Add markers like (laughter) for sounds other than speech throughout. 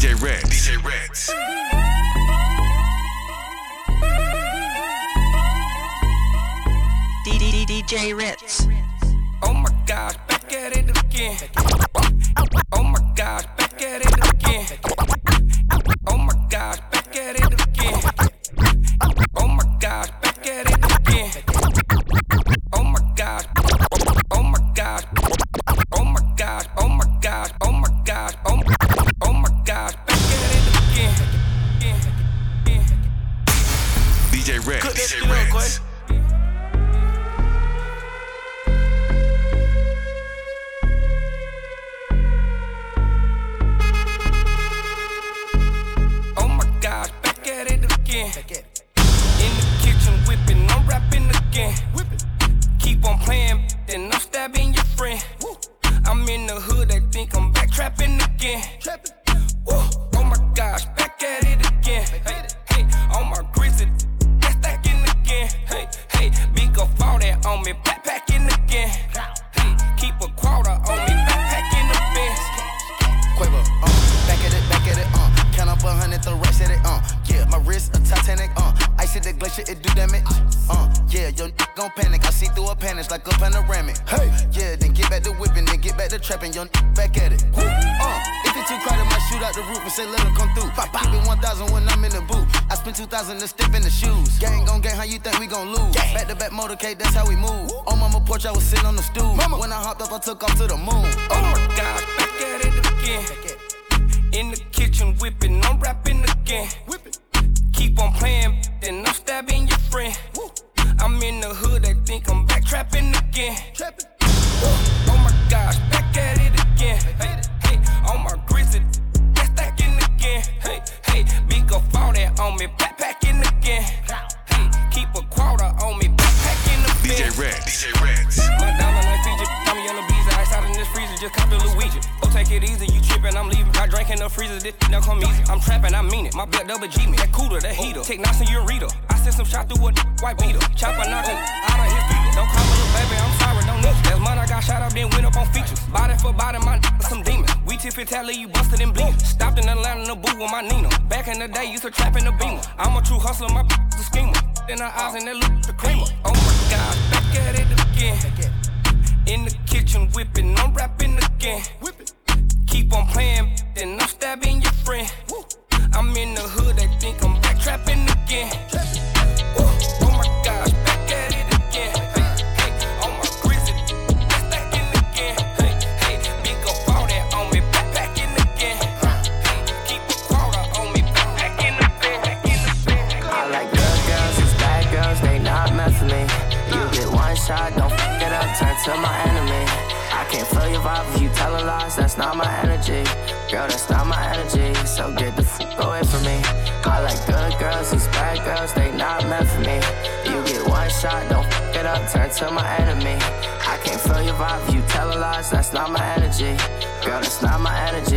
DJ Red. DJ Ritz. DJ Ritz. Oh my gosh, back at it again. Oh my gosh, back at it again. Oh my gosh, back at it again. Ice hit the glacier, it do damage, uh. Yeah, your gon' panic. I see through a panic like a panoramic. Hey, yeah, then get back to whipping, then get back to trapping. Your n- back at it. Woo. Uh, if it too crowded, might shoot out the roof and say let let 'em come through. Keep it 1,000 when I'm in the booth. I spent 2,000 to step in the shoes. Gang gon' gang, how you think we gon' lose? Back to back motorcade, that's how we move. On mama porch, I was sitting on the stool. When I hopped up, I took off to the moon. Oh my gosh, back at it again. In the kitchen whipping, I'm rapping again. In the day, used to trap in the beamer. I'm a true hustler, my schemer. Then her eyes and that look the creamer. Oh my god, back at it again. In the kitchen whipping, I'm rapping again. Keep on playing, my enemy. I can't feel your vibe you telling lies, that's not my energy. Girl, that's not my energy,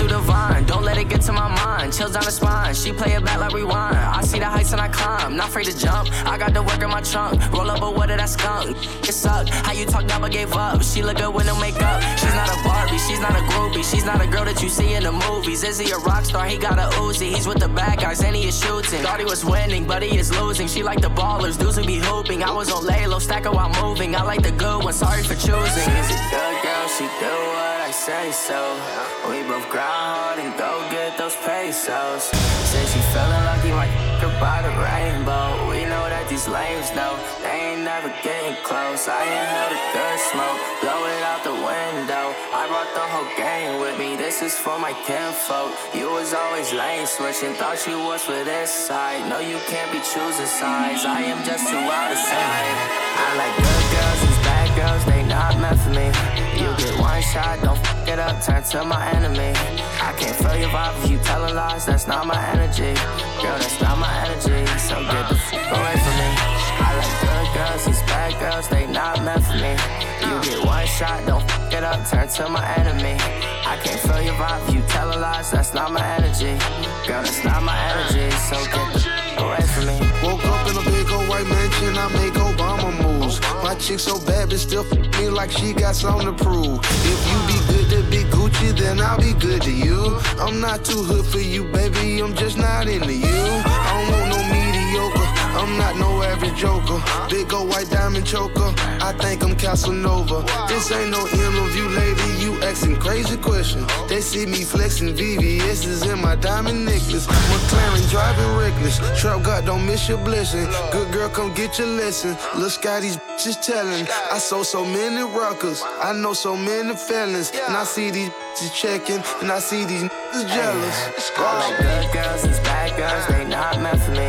through the vine. Don't let it get to my mind. Chills down the spine. She play it back like rewind. I see the heights and I climb. Not afraid to jump. I got the work in my trunk. Roll up, but what did I skunk? It sucked. How you talk now but gave up. She look good with no makeup. She's not a Barbie. She's not a groupie. She's not a girl that you see in the movies. Is he a rock star? He got a Uzi. He's with the bad guys and he is shooting. Thought he was winning, but he is losing. She like the ballers. Dudes who be hooping. I was on lay low, stack her while moving. I like the good one. Sorry for choosing. She's a good girl. She do what I say so. Both hard and go get those pesos. Said she feeling lucky, might f- by the rainbow. We know that these lames know they ain't never getting close. I inhaled a good smoke, blow it out the window. I brought the whole gang with me. This is for my kinfolk. You was always lane switching, thought you was for this side. No, you can't be choosing sides. I am just too out of sight. I like good girls, these bad girls, they not meant for me. Get one shot, don't fuck it up, turn to my enemy. I can't feel your vibe if you telling lies, that's not my energy. Girl, that's not my energy, so get the fuck away from me. I like good girls, these bad girls, they not meant for me. You get one shot, don't fuck it up, turn to my enemy. I can't feel your vibe if you telling lies, that's not my energy. Girl, that's not my energy, so get the fuck away from me. Woke up in a big old white mansion, I make Moves. My chick so bad, but still me like she got something to prove. If you be good, to be Gucci, then I'll be good to you. I'm not too hood for you, baby, I'm just not into you. I don't want I'm not no average joker. Big old white diamond choker, I think I'm Casanova. This ain't no interview, lady, you asking crazy questions. They see me flexing VVS's in my diamond necklace. McLaren driving reckless, trap God don't miss your blessing. Good girl, come get your lesson. Lil' Scotty's bitches telling. I sold so many rockers, I know so many felons, and I see these bitches checking, and I see these niggas jealous. I like good girls, these bad girls, they not meant for me.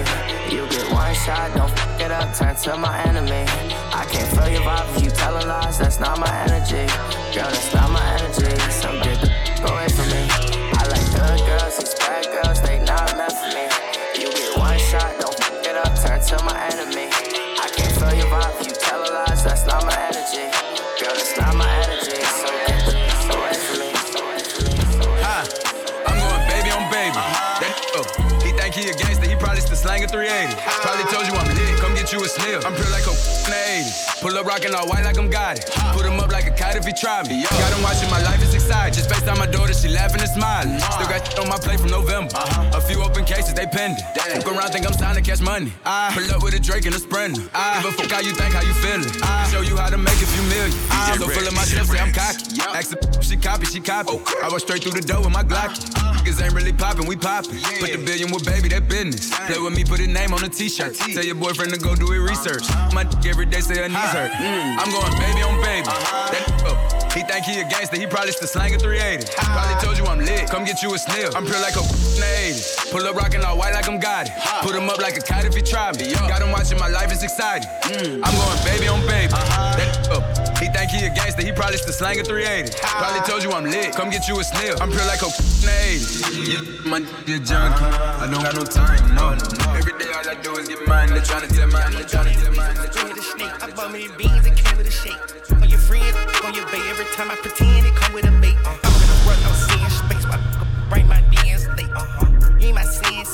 You get one shot, don't fuck it up, turn to my enemy. I can't feel your vibe if you telling lies, that's not my energy. Girl, that's not my energy, so get the f- away from me. I like good girls, these bad girls, they not meant for me. You get one shot, don't fuck it up, turn to my enemy. I can't feel your vibe if you telling lies, that's not my energy. A gangster, he probably still slanging 380. Probably told you I'm lit, come get you a sniff. I'm pure like a in the 80s. Pull up rockin' all white like I'm got it. Put him up like a kite if he try me. Got him watching my life is exciting. Just based on my daughter, she laughing and smiling. Still got shit on my plate from November. A few open cases, they pending. Look around, think I'm trying to catch money. I pull up with a Drake and a Sprinter. I give a fuck how you think, how you feeling. Show you how to make a few million. I'm so full of myself, say I'm cocky. Ask her, (laughs) she copy, she copy. I was straight through the door with my Glock. Niggas ain't really poppin', we poppin'. Put the billion with baby, that business. Play with me, put a name on a t-shirt. Tell your boyfriend to go do it research. My dick every day say her knees hurt. I'm going baby on baby. Uh-huh. That up. He think he a gangster, he probably still slanging 380. Probably told you I'm lit, come get you a sniff. I'm pure like a in the 80s. Pull up rockin' all white like I'm got it. Put him up like a kite if he try me. Got him watching my life is exciting. Mm. I'm going baby on baby. Uh-huh. That up. Think he a gangster, he probably still slanging 380. Probably ah. told you I'm lit, come get you a sniff. I'm pure like a in the 80s. My a junkie, I don't got no time, no. No, no. Every day all I do is get mine. They tryna tell mine, they tryna tell mine. They tryna With a snake, I bought me beans and came with a shake. On your friends, on your bait. Every time I pretend, it come with a bait. I'm gonna run, I'm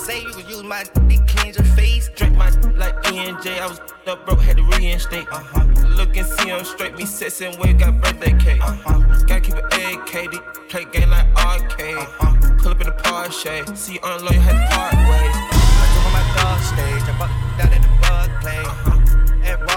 sensei, you can use my dick, cleanse your face. Drink my like ENJ, I was up broke, had to reinstate. Uh-huh. Look and see him straight, me sexing with got birthday cake. Uh-huh. Gotta keep it AK, they play game like arcade. Uh-huh. Pull up in the Porsche, see you had to part ways. I jump on my dog stage, I buck down at the bug play. Uh-huh. At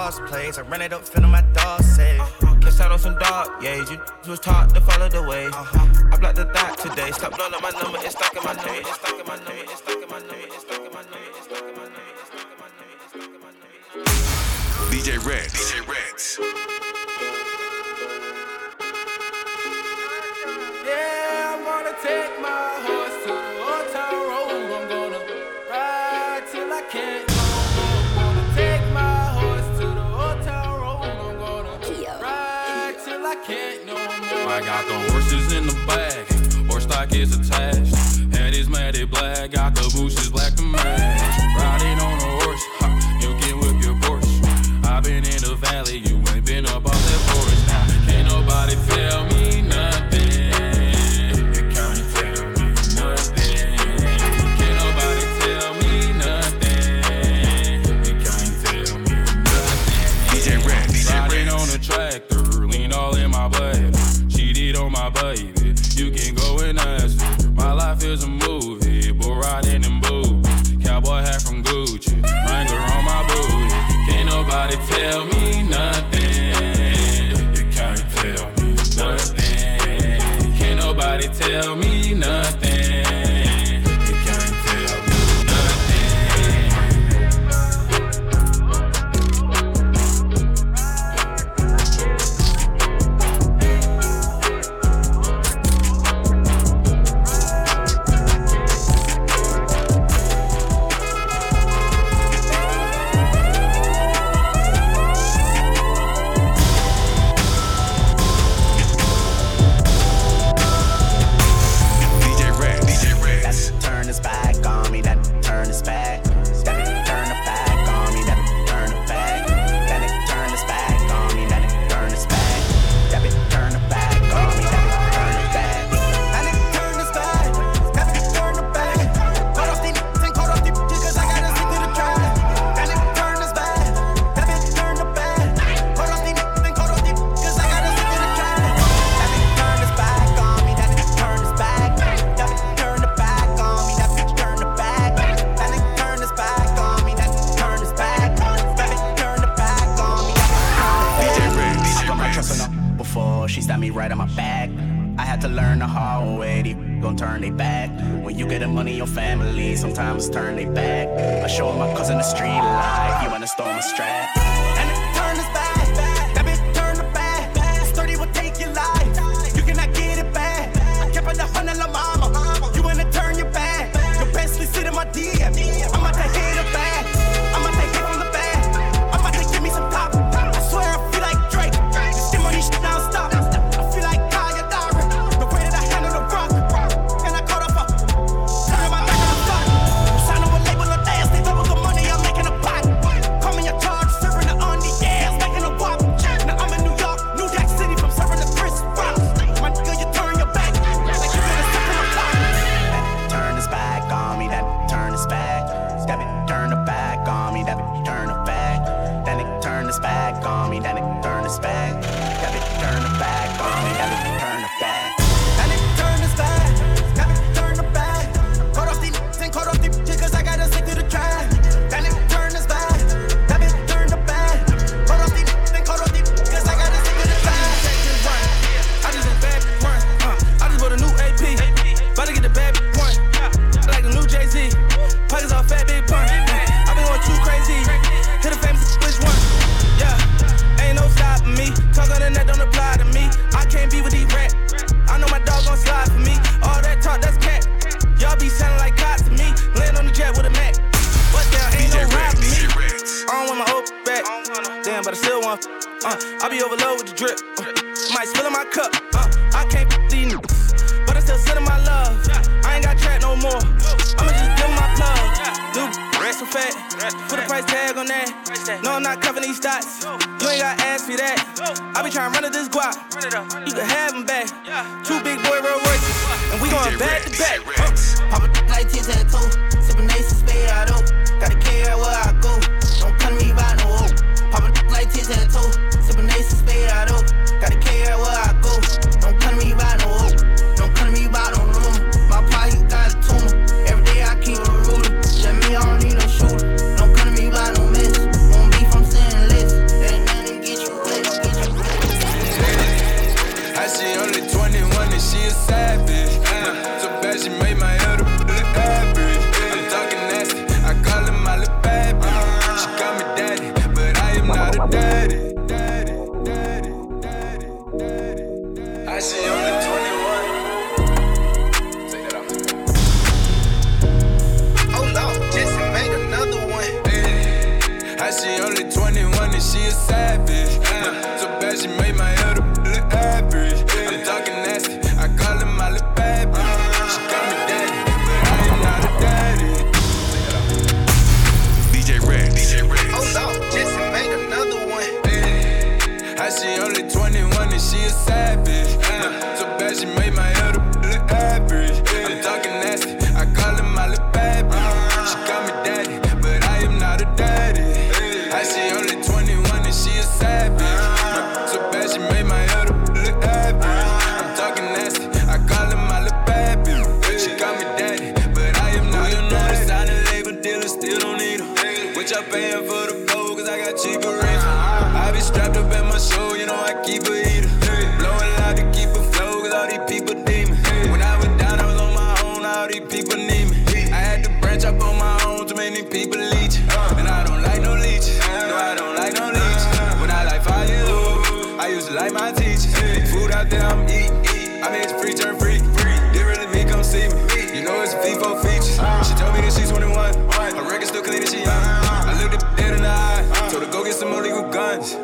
Ross place, I run it up, feeling my dog safe. Uh-huh. Catch out on some dog, yeah, you was taught to follow the way. Uh-huh. I blocked the thought today, stop blowing up my number, it's stuck in my number, it's stuck in my number, it's stuck in my number, it's stuck in my number, it's stuck in my number, it's stuck in my number, it's stuck in my number. DJ Ritz. DJ Ritz. Yeah, I'm gonna take my horse in the bag, stock is attached.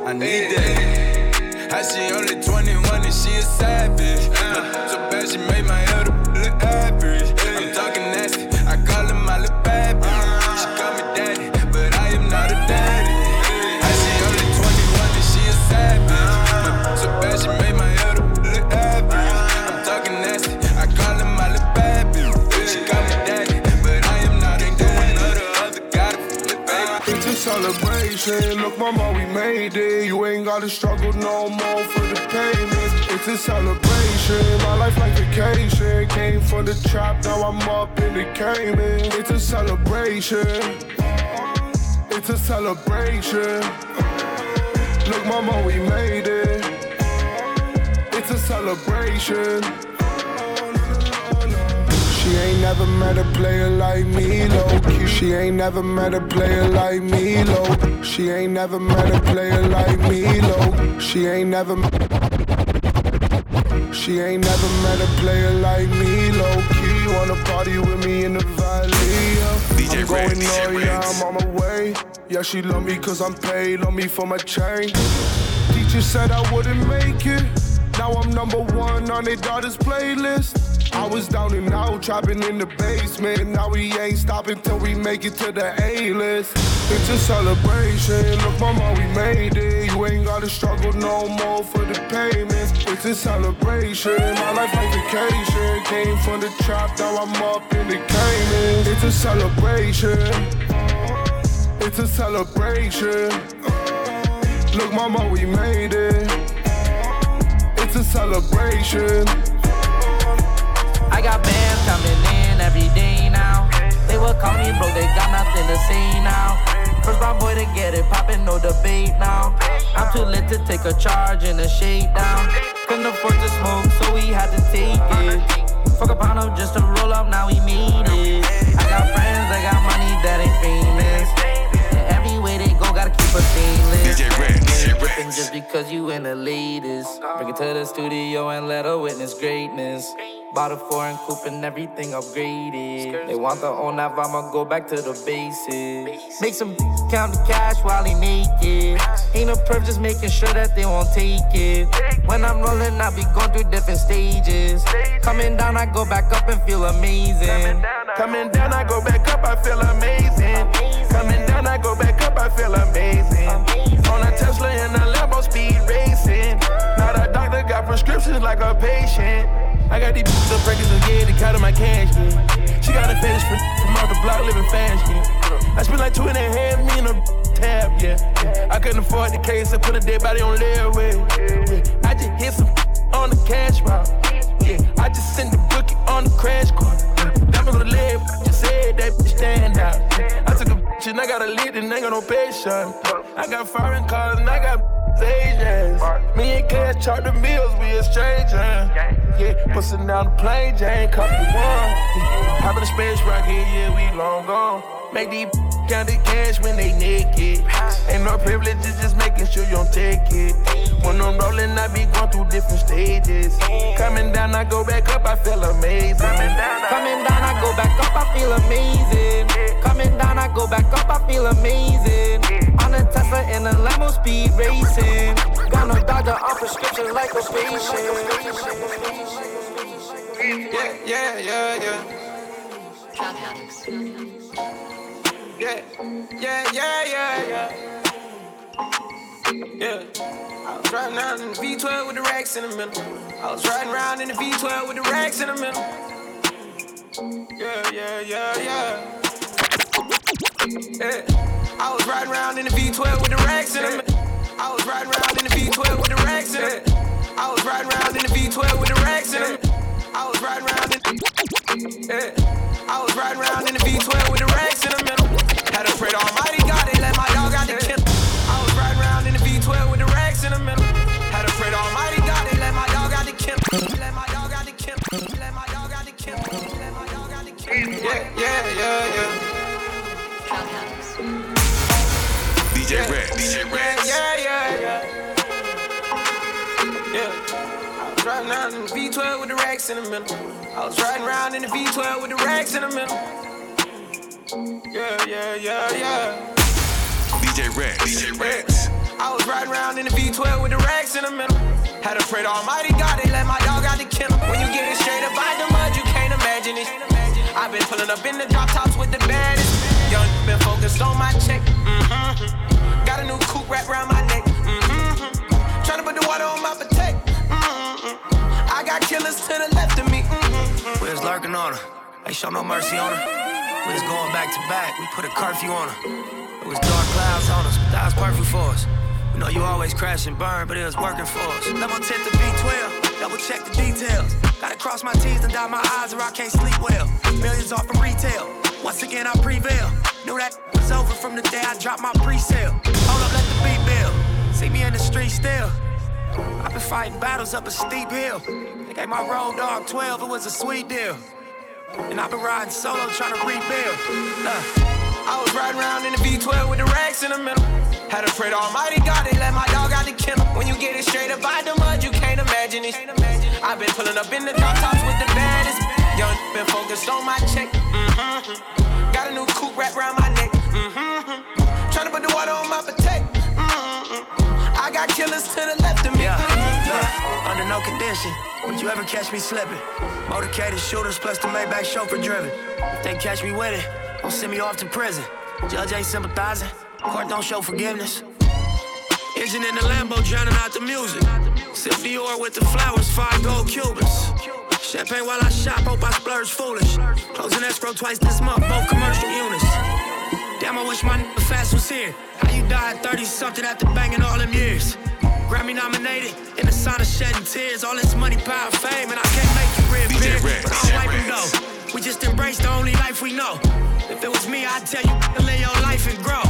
I need that. How she only 21 and she a sad. mama, we made it. You ain't gotta struggle no more for the payments. It's a celebration, my life like vacation. Came from the trap, now I'm up in the Cayman. It's a celebration. It's a celebration. Look, mama, we made it. It's a celebration. She ain't never met a player like me, low. She ain't never met a player like me, low. She ain't never met a player like me, low. She ain't never. She ain't never met a player like me, low key. Wanna party with me in the valley? Yeah. DJ I'm going Red, DJ on, yeah. I'm on my way. Yeah, she love me cause I'm paid, love me for my chain. Teacher said I wouldn't make it. Now I'm number one on their daughter's playlist. I was down and out, trapping in the basement. Now we ain't stopping till we make it to the A-list. It's a celebration, look mama, we made it. You ain't gotta struggle no more for the payments. It's a celebration, my life like vacation. Came from the trap, now I'm up in the Caymans. It's a celebration, it's a celebration. Look mama, we made it. A celebration. I got bands coming in every day now. They will call me bro, they got nothing to say now. First my boy to get it poppin', no debate now. I'm too lit to take a charge and a shake down. Couldn't afford to smoke, so we had to take it. Fuck a pound of just to roll up, now we made it. I got friends, I got money that ain't famous. Go, gotta a stainless. DJ Red, DJ Ripping just because you in the latest. Bring it to the studio and let her witness greatness. Bought a foreign coupe and everything upgraded. They want the own app, I'ma go back to the basics. Make some count the cash while he naked. Ain't no perf, just making sure that they won't take it. When I'm rolling, I be going through different stages. Coming down, I go back up and feel amazing. Coming down, I go back up, I feel amazing. Coming down, I go back up, I feel amazing. Prescriptions like a patient. I got these bitches up breakers and yeah, they counting my cash. She got a fetish for from off the block living fast. Yeah. I spent like two and a half million a tab. Yeah. I couldn't afford the case, I put a dead body on layaway. Yeah. I just hit some on the cash route. Yeah. I just sent the bookie on the crash course. On the leg, just said that bitch stand out. I took a bitch and I got a lead and ain't got no patience. I got foreign cars and I got Asians. Me and Cash chart the meals, we a stranger. Yeah, bustin' down the plane, Jane, copy one. Yeah, Hop in the space rocket, yeah, we long gone. Make these count the cash when they naked. Ain't no privilege, it's just making sure you don't take it. When I'm rolling, I be going through different stages. Coming down, I go back up, I feel amazing. Coming down, Coming down, I go back up, I feel amazing. Coming down, I go back up, I feel amazing. On a Tesla and a Lambo speed racing. Got no doctor on prescription like a patient. Yeah, yeah, yeah, yeah. Yeah, yeah, yeah, yeah, yeah. Yeah. I was riding around in the V12 with the racks in the middle. I was riding around in the V12 with the racks in the middle. Yeah, yeah, yeah, yeah. Eh, yeah. I was riding around in the V12 with the racks in the middle. I was riding around in the V12 with the racks in it. I was riding around in the V12 with the racks in it. I was riding around in yeah. I was riding around in the V12 with the racks in eh, the middle. Had to pray to Almighty Yeah, yeah, yeah, yeah. DJ Red, DJ Ritz. Yeah, yeah, yeah. Yeah. I was riding around in the V12 with the racks in the middle. I was riding around in the V12 with the racks in the middle. Yeah, yeah, yeah, yeah. DJ Red, DJ Ritz. I was riding around in the V12 with the racks in the middle. Had to pray to Almighty God and let my dog out the kennel. When you get it straight up by the mud, you can't imagine it. I've been pulling up in the drop tops with the baddest. Young been focused on my check. Mm-hmm. Got a new coupe wrapped around my neck. Mm-hmm. Trying to put the water on my potato. Mm-hmm. I got killers to the left of me. Mm-hmm. We was lurking on her. Ain't show no mercy on her. We was going back to back. We put a curfew on her. It was dark clouds on us, that was perfect for us. We know you always crash and burn, but it was working for us. Level 10 to B12, double check the details. Gotta cross my T's and dot my I's or I can't sleep well. Millions off from retail. Once again, I prevail. Knew that was over from the day I dropped my pre-sale. Hold up, let the beat build. See me in the street still. I've been fighting battles up a steep hill. They gave my road dog 12, it was a sweet deal. And I've been riding solo trying to rebuild. Uh, I was riding around in the V12 with the racks in the middle. Had to pray to Almighty God, they let my dog out the kennel. When you get it straight up out the mud, you can't imagine it. I've been pulling up in the drop tops with the baddest. Young been focused on my check. Mm-hmm. Got a new coupe wrapped around my neck. Mm-hmm. Trying to put the water on my potato. Mm-hmm. I got killers to the left of me. Yeah. Look, under no condition would you ever catch me slipping. Motorcaded shooters plus the Maybach chauffeur driven. If they catch me with it, don't send me off to prison. Judge ain't sympathizing. Court don't show forgiveness. Engine in the Lambo drowning out the music. Sip Dior with the flowers, five gold Cubans. Champagne while I shop, hope I splurge foolish. Closing escrow twice this month, both commercial units. Damn, I wish my nigga fast was here. How you died 30 something after banging all them years? Grammy nominated, in the sign of shedding tears. All this money, power, fame, and I can't make you reappear. But I don't like them though. We just embrace the only life we know. If it was me, I'd tell you to live your life and grow.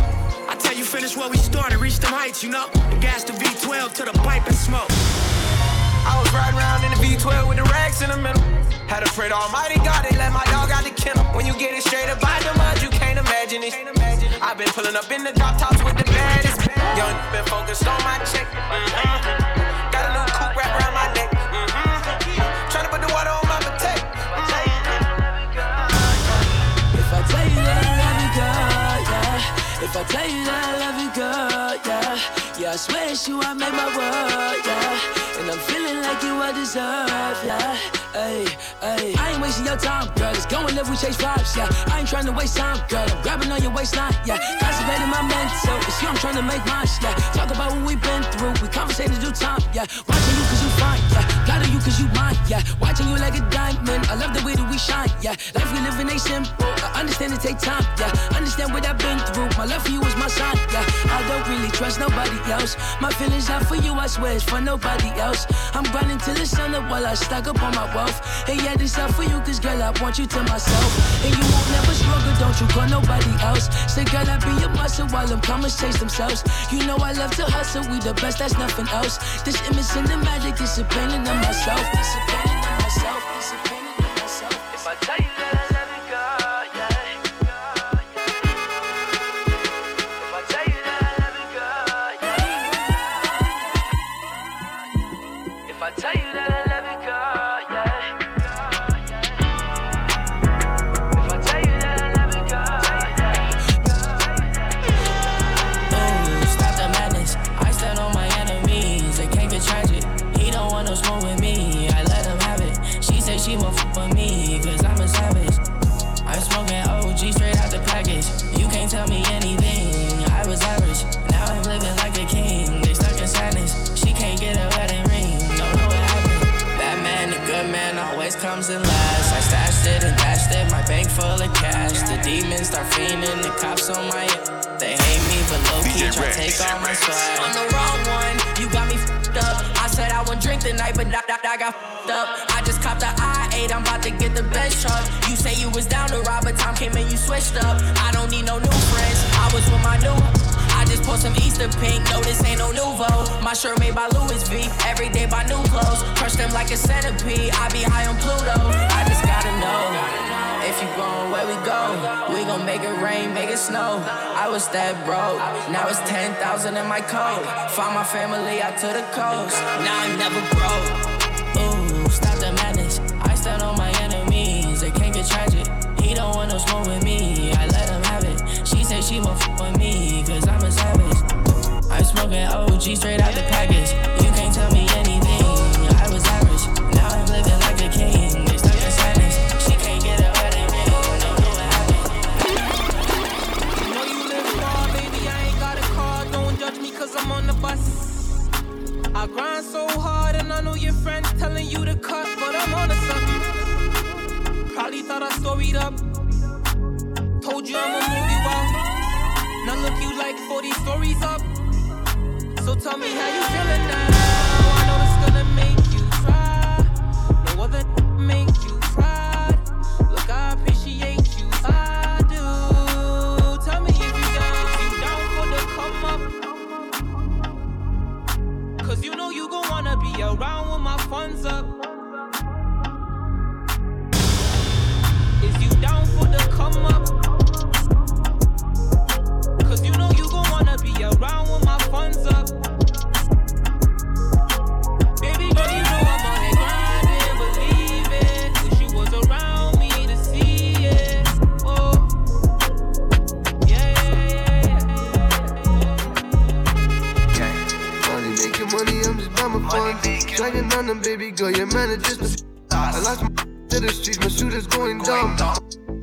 Tell you finish where we started, reach them heights, you know. And gas the V12 to the pipe and smoke. I was riding around in the V12 with the racks in the middle. Had to pray to Almighty God, they let my dog out the kennel. When you get it straight up out the mud, you can't imagine it. I've been pulling up in the drop tops with the baddest. Young been focused on my check. Mm-hmm. Got a new coupe wrapped around my If I tell you that I love you, girl, yeah. Yeah, I swear it's you, I made my world, yeah. And I'm feeling like you I deserve, yeah. Ay, ay. I ain't wasting your time, girl. Let's go and live, we chase vibes, yeah. I ain't trying to waste time, girl. I'm grabbing on your waistline, yeah. Concentrating my mental. It's you I'm trying to make mine, yeah. Talk about what we've been through. We conversated do time, yeah. Watching you cause you fine, yeah. Proud of you cause you mine, yeah. Watching you like a diamond. I love the way that we shine, yeah. Life we live in ain't simple. I understand it take time, yeah. Understand what I've been through. My love for you is my sign, yeah. I don't really trust nobody else. My feelings out for you, I swear it's for nobody else. I'm grinding till the sun up while I stack up on my wealth. And yeah, this out for you, cause girl, I want you to myself. And you won't never struggle, don't you call nobody else. Say, girl, I be your muscle while them commas chase themselves. You know I love to hustle, we the best, that's nothing else. This image and the magic, is a pain in myself. Disappointing in myself, disappointing in myself. If I tell you that full of cash. The demons start fiending. The cops on my. They hate me, but low key try to take all my swag. I'm the wrong one. You got me fed up. I said I wouldn't drink tonight, but I, I, I got fed up. I just copped the I8. I'm about to get the best truck. You say you was down to rob, but time came and you switched up. I don't need no new friends. I was with my new. (laughs) I just pour some Easter pink. No, this ain't no nouveau. My shirt made by Louis V. Every day by new clothes. Crush them like a centipede. I be high on Pluto. I just gotta know. If you going where we go, we gon' make it rain, make it snow. I was that broke, now it's 10,000 in my coat. Found my family out to the coast, now I'm never broke. Ooh, stop the madness. I stand on my enemies, they can't get tragic. He don't want no smoke with me, I let him have it. She said she won't fuck with me, cause I'm a savage. I'm smoking OG straight out the package. Grind so hard and I know your friends telling you to cut, but I'm on to something. Probably thought I storied up. Told you I'm a movie out. Now look you like 40 stories up. So tell me how you feeling now. Man is just. I lost my to the streets, my shooters going dumb.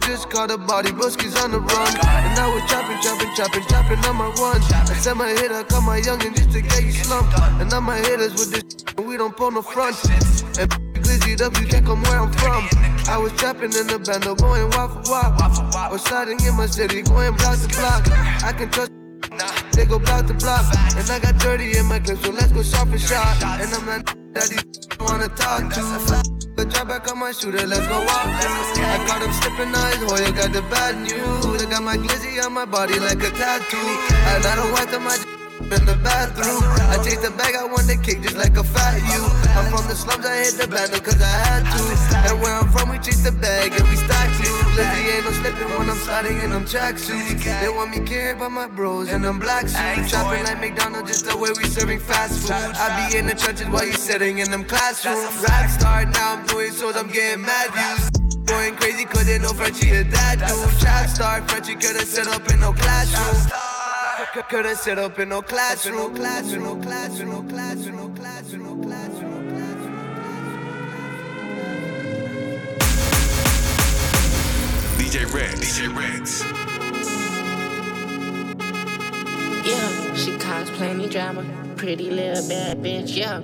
Just caught a body, broskies on the run. And now we're chopping, chopping, chopping, chopping on my one. I said my hitter, call my youngin' just to get you slumped. And now my hitters with this, and we don't pull no front. And glizzied up, you can't come where I'm from. I was trapping in the bando, going waffle wop. Or sliding in my city, going block to block. I can trust. They go block to block, and I got dirty in my clip, so let's go shot for shot. And I'm not that these wanna talk to. The drop back on my shooter, let's go walk through. I caught him slipping on his Hoya, got the bad news. I got my glizzy on my body like a tattoo. And I don't wipe them, I just in the bathroom. I take the bag, I want the cake just like a fat you. I'm from the slums, I hit the bando cause I had to. And where I'm from, we chase the bag and we stack you. Lizzie ain't no slipping when I'm sliding in them tracksuits. They want me carried by my bros in them black suits. Chopping like McDonald's just the way we serving fast food. I be in the trenches while you sitting in them classrooms. Rap star, now I'm doing shows, I'm getting mad views. Going crazy they know Frenchie a dad dude. Trap star, Frenchie could've set up in no classroom. Could've set up in no classroom, no classroom, classroom, classroom, classroom, classroom, DJ Ritz. DJ Ritz. Yeah, she cause plenty drama. Pretty little bad bitch, yeah.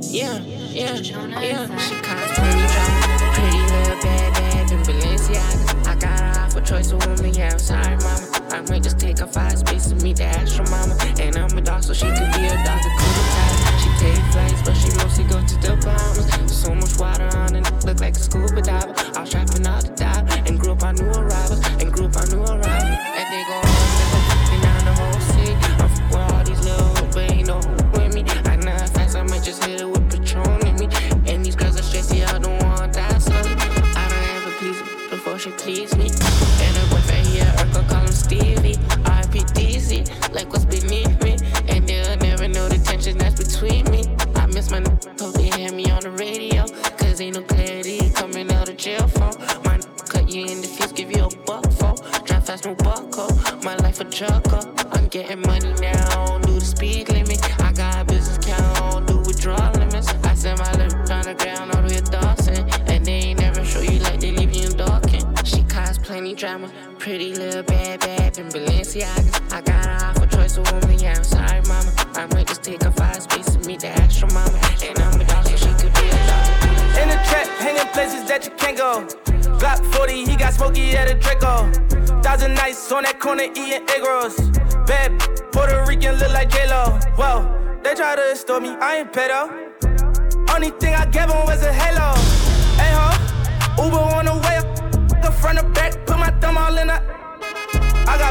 Yeah, yeah, yeah. She cause plenty drama. Pretty little bad bad in Balenciaga. I got a choice of woman, yeah, I'm sorry, mama. I might just take a five space to meet the astro mama. And I'm a dog, so she could be a dog, a cool type. She take flights, but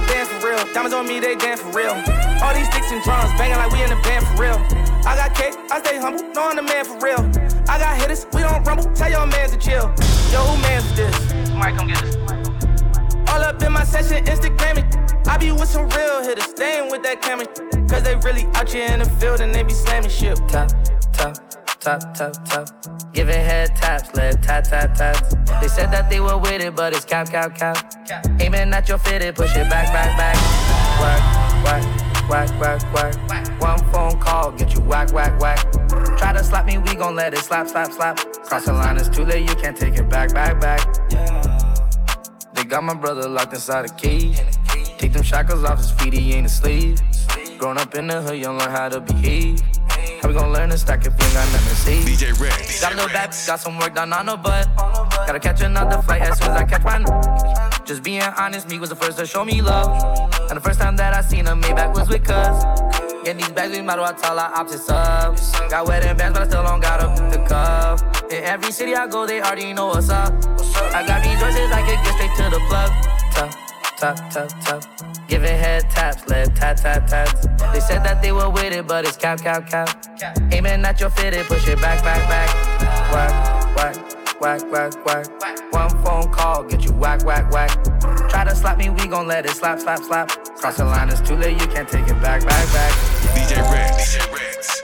I band for real. Diamonds on me, they dance for real. All these sticks and drums banging like we in the band for real. I got cake, I stay humble, know I'm the man for real. I got hitters, we don't rumble, tell your man to chill. Yo, who man's this? Mike, come get this. All up in my session, Instagramming. I be with some real hitters, staying with that camera. Cause they really out here in the field and they be slamming shit. Top, top, top, top, top. Giving head taps, lip tap, tap, taps. They said that they were with it, but it's cap, cap, cap. Aiming at your fitted, push it back, back, back. Whack, whack, whack, whack, whack. One phone call, get you whack, whack, whack. Try to slap me, we gon' let it slap, slap, slap. Cross the line, it's too late, you can't take it back, back, back. They got my brother locked inside a cage. Take them shackles off his feet, he ain't a slave. Grown up in the hood, you learn how to behave. How we gon' learn to stack if we ain't got nothing to say? DJ Ritz. Got a little back, got some work done on the butt. Gotta catch another flight as soon as I catch my. Just being honest, me was the first to show me love. And the first time that I seen a Maybach was with cuz. Getting these bags, we might as well our opposites up. Got wedding bands, but I still don't got up the cuff. In every city I go, they already know what's up. I got these choices, I could get straight to the plug. Tuh, tap, tap, tap. Giving head taps, lip tap, tap, taps. They said that they were with it, but it's cap, cap, cap. Aiming at your fitted, push it back, back, back. Whack, whack, whack, whack, whack. One phone call, get you whack, whack, whack. Try to slap me, we gon' let it slap, slap, slap. Cross the line, it's too late, you can't take it back, back, back. DJ Red, DJ Ritz.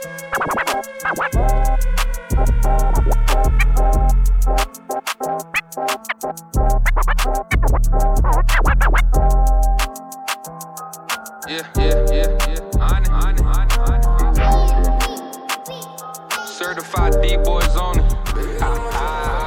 Yeah, yeah, yeah. Certified D boys on it.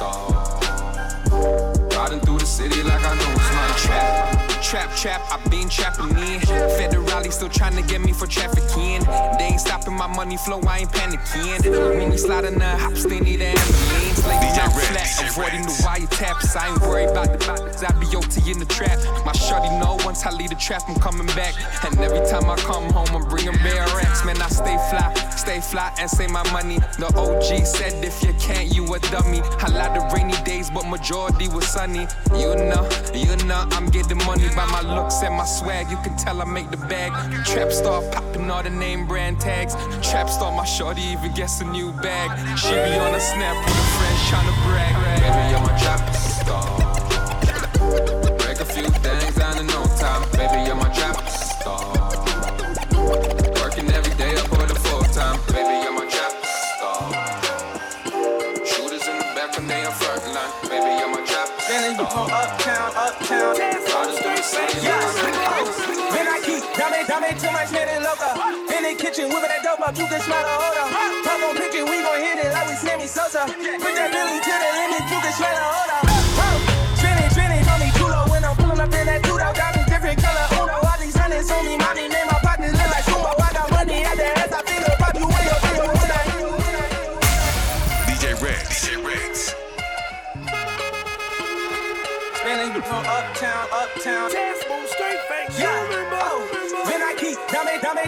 Star. Riding through the city like I know it's my trap. Trap, trap, I been trapping in. Federale still trying to get me for trafficking. They ain't stopping my money flow, I ain't panicking. When we slide in the hops, they need an ambulance. DJ down flat, avoiding the wiretaps. I ain't worried about the bottles, I be OT in the trap. My shorty know once I leave the trap, I'm coming back. And every time I come home, I'm bringing bare racks. Man, I stay fly, stay fly and save my money. The OG said if you can't, you a dummy. I lied the rainy days, but majority was sunny. You know, you know, I'm getting money by my looks and my swag. You can tell I make the bag. Trap star popping all the name brand tags. Trap star, my shorty even gets a new bag. She be on a snap with her friends trying to brag. Baby, I'm a trap star. Do the same. Then I keep dame too much net and loca. In the kitchen, whipping that dope up, you can smell the odor. Pop on picture, we gon' hit it like we Sammy Sosa. Put that Billy to the limit, you can smell the odor.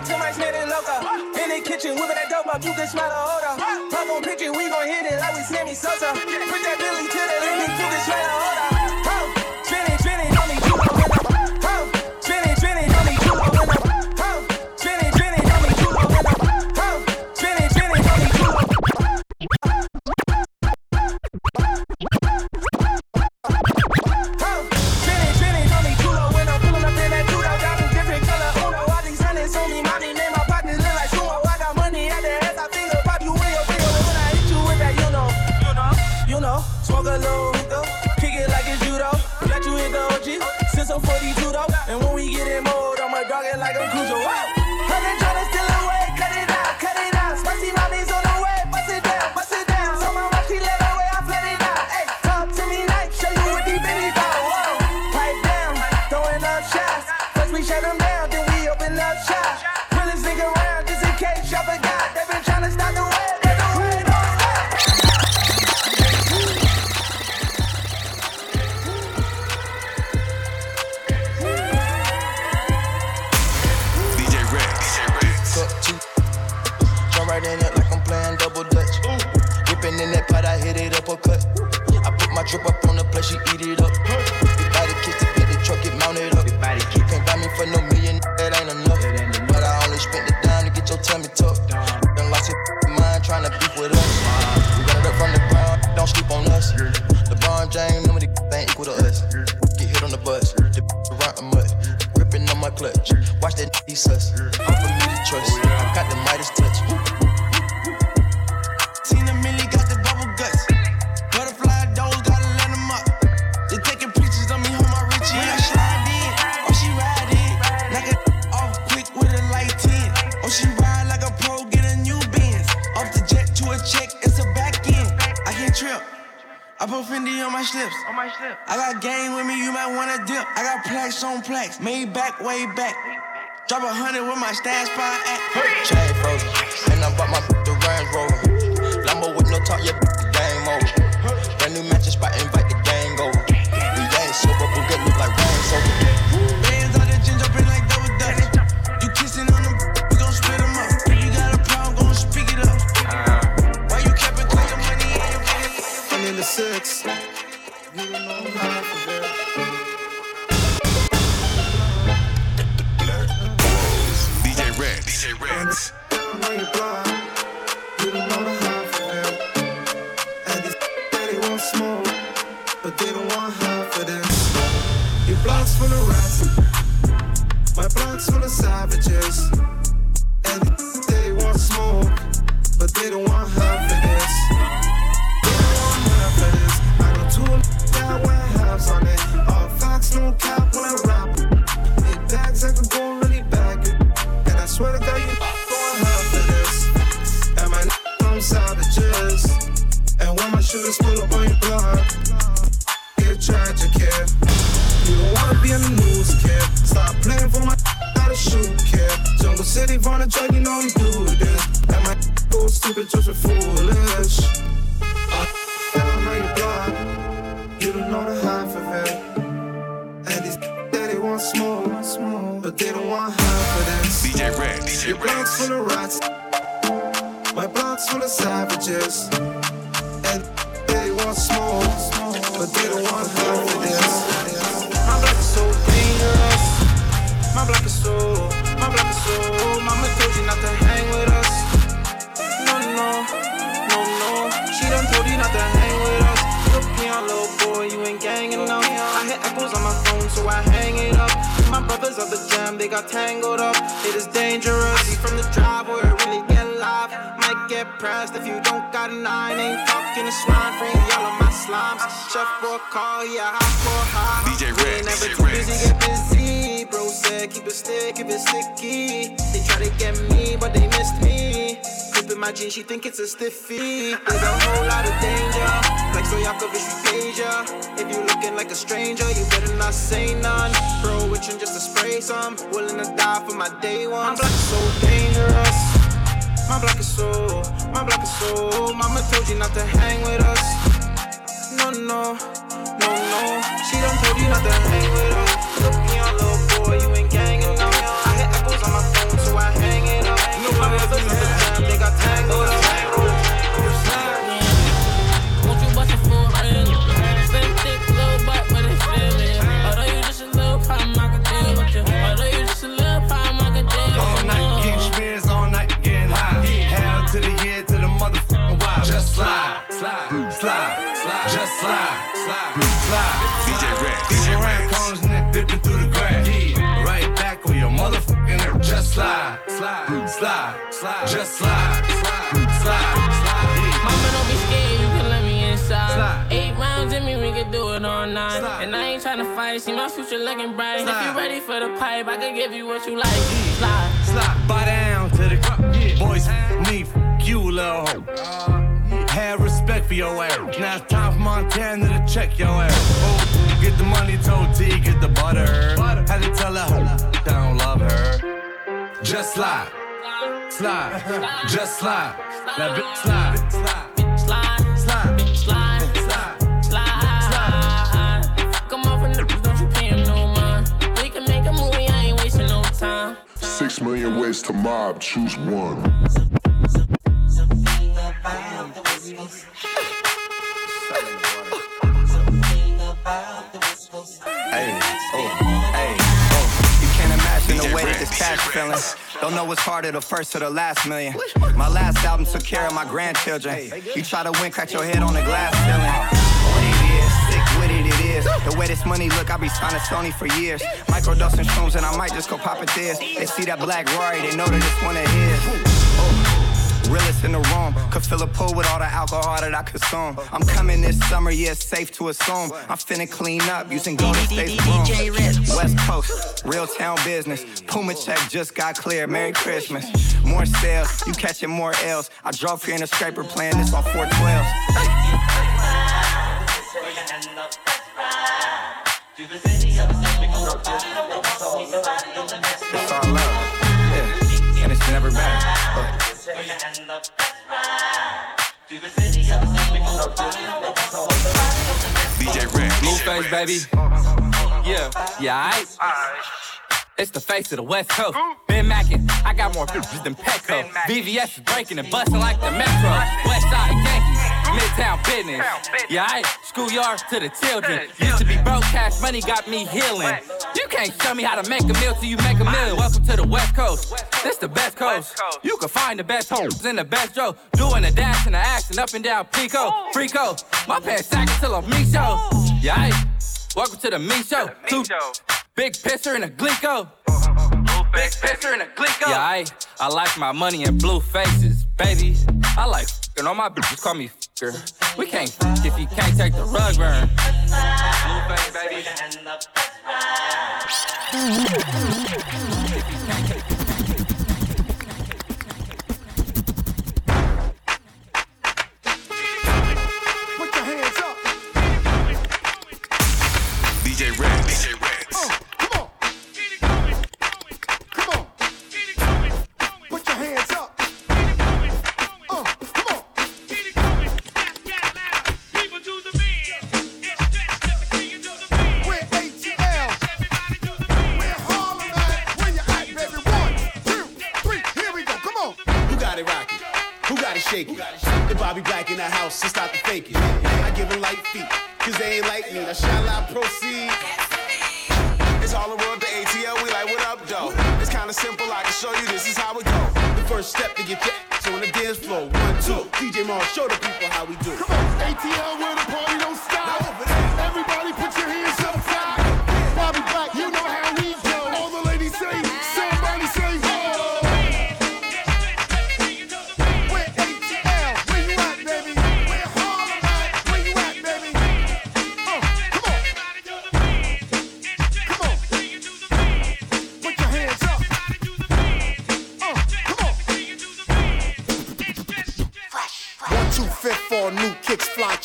Too much net and loca. In the kitchen, whipping that dope up, you can smell the odor. Pop on picture, we gon' hit it like we Sammy Sosa. Put that Billy to the limit, you can smell the odor. Bus, the the mud. Gripping on my clutch. Stash spot it stick, keep it sticky. They try to get me, but they missed me. Clipping my jeans, she think it's a stiffy. There's a whole lot of danger. Like so Yakovich, we ya. If you looking like a stranger, you better not say none. Bro, itching just to spray some. Willing to die for my day one. My block is so dangerous. My block is so, my block is so. Mama told you not to hang with us. No, no, no, no. She done told you not to hang with us. Slide, slide, slide, slide, just slide, slide, slide, slide. Yeah. Mama, don't be scared, you can let me inside. Slide. Eight rounds in me, we can do it all night. Slide. And I ain't tryna fight, see my future looking bright. If Slide. you ready for the pipe, I can give you what you like. Slide. Slide, bow down to the boys. Me, f- you, little hoe. Uh, Have respect for your ass. Now it's time for Montana to check your ass. Oh, get the money, told T, get the butter. Had to tell her, I don't love her. Just slide, slide, just slide. That bitch slide, slide, Slide. slide, Slide. slide. Slide. Come on from the don't you pay him no mind. We can make a movie, I ain't wasting no time. Six million ways to mob, choose one. Hey, feeling. Don't know what's harder, the first or the last million. My last album took care of my grandchildren. You try to win, crack your head on the glass ceiling. What it is, sick with it, it is. The way this money look, I be signing Sony for years. Microdosing shrooms and I might just go pop it this. They see that black Rory, they know that it's one of his. Realest in the room, could fill a pool with all the alcohol that I consume. I'm coming this summer, yeah, it's safe to assume. I'm finna clean up using Golden State broom. West Coast, real town business. Puma check just got cleared. Merry Christmas. More sales, you catching more L's. I drove here in a scraper playing this on 412s. Baby. Yeah, yeah, I. It's the face of the West Coast. Ben Mackin, I got more bitches than Petco. BVS is breaking and busting like the Metro. West Side Yankees, Midtown business. Yeah, I schoolyard to the children. Used to be broke, cash money got me healing. You can't show me how to make a meal till you make a meal. Welcome to the West Coast. This the best coast. You can find the best hoes in the best Joe. Doing the dash and the action up and down Pico. Frico. My pants sagging till I'm me show. Yeah, aight. Welcome to the me show. Two big pisser and a glico. Big pisser and a glico. Yeah, I, I like my money in blue faces, baby. I like f***ing all my bitches call me f***er. We can't f- if you can't take the rug burn. Blue face, baby. In the house, so stop the faking. I give them light feet, cause they ain't like me. Now shall I proceed? It's all the world to ATL. We like, what up, though? It's kinda simple. I can show you this is how it go. The first step to get your ass on the dance floor. One, two. DJ Mars, show the people how we do. Come on. ATL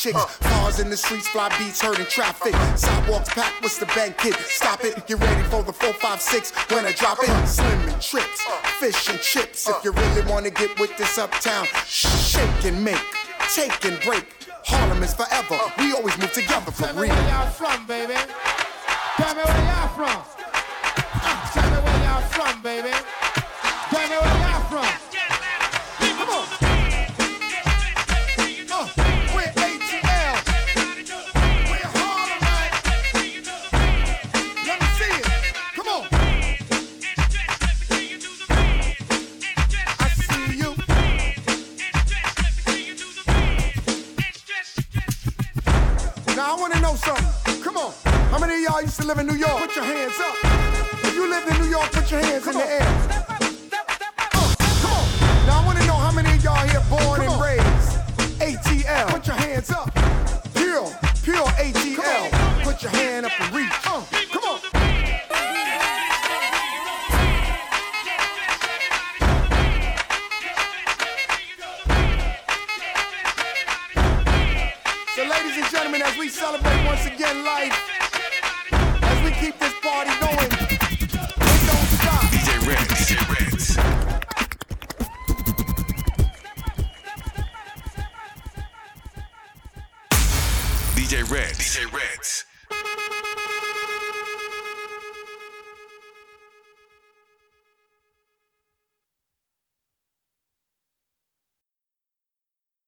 chicks. Cars in the streets, fly beats, hurting traffic. Sidewalks packed, what's the bank kid? Stop it, get ready for the four, five, six. When I drop it, slim and trips, fish and chips. If you really wanna get with this uptown, shake and make, take and break. Harlem is forever. We always move together for real. Tell me Where y'all from, baby? Tell me where y'all from. Uh, Tell me where y'all from, baby.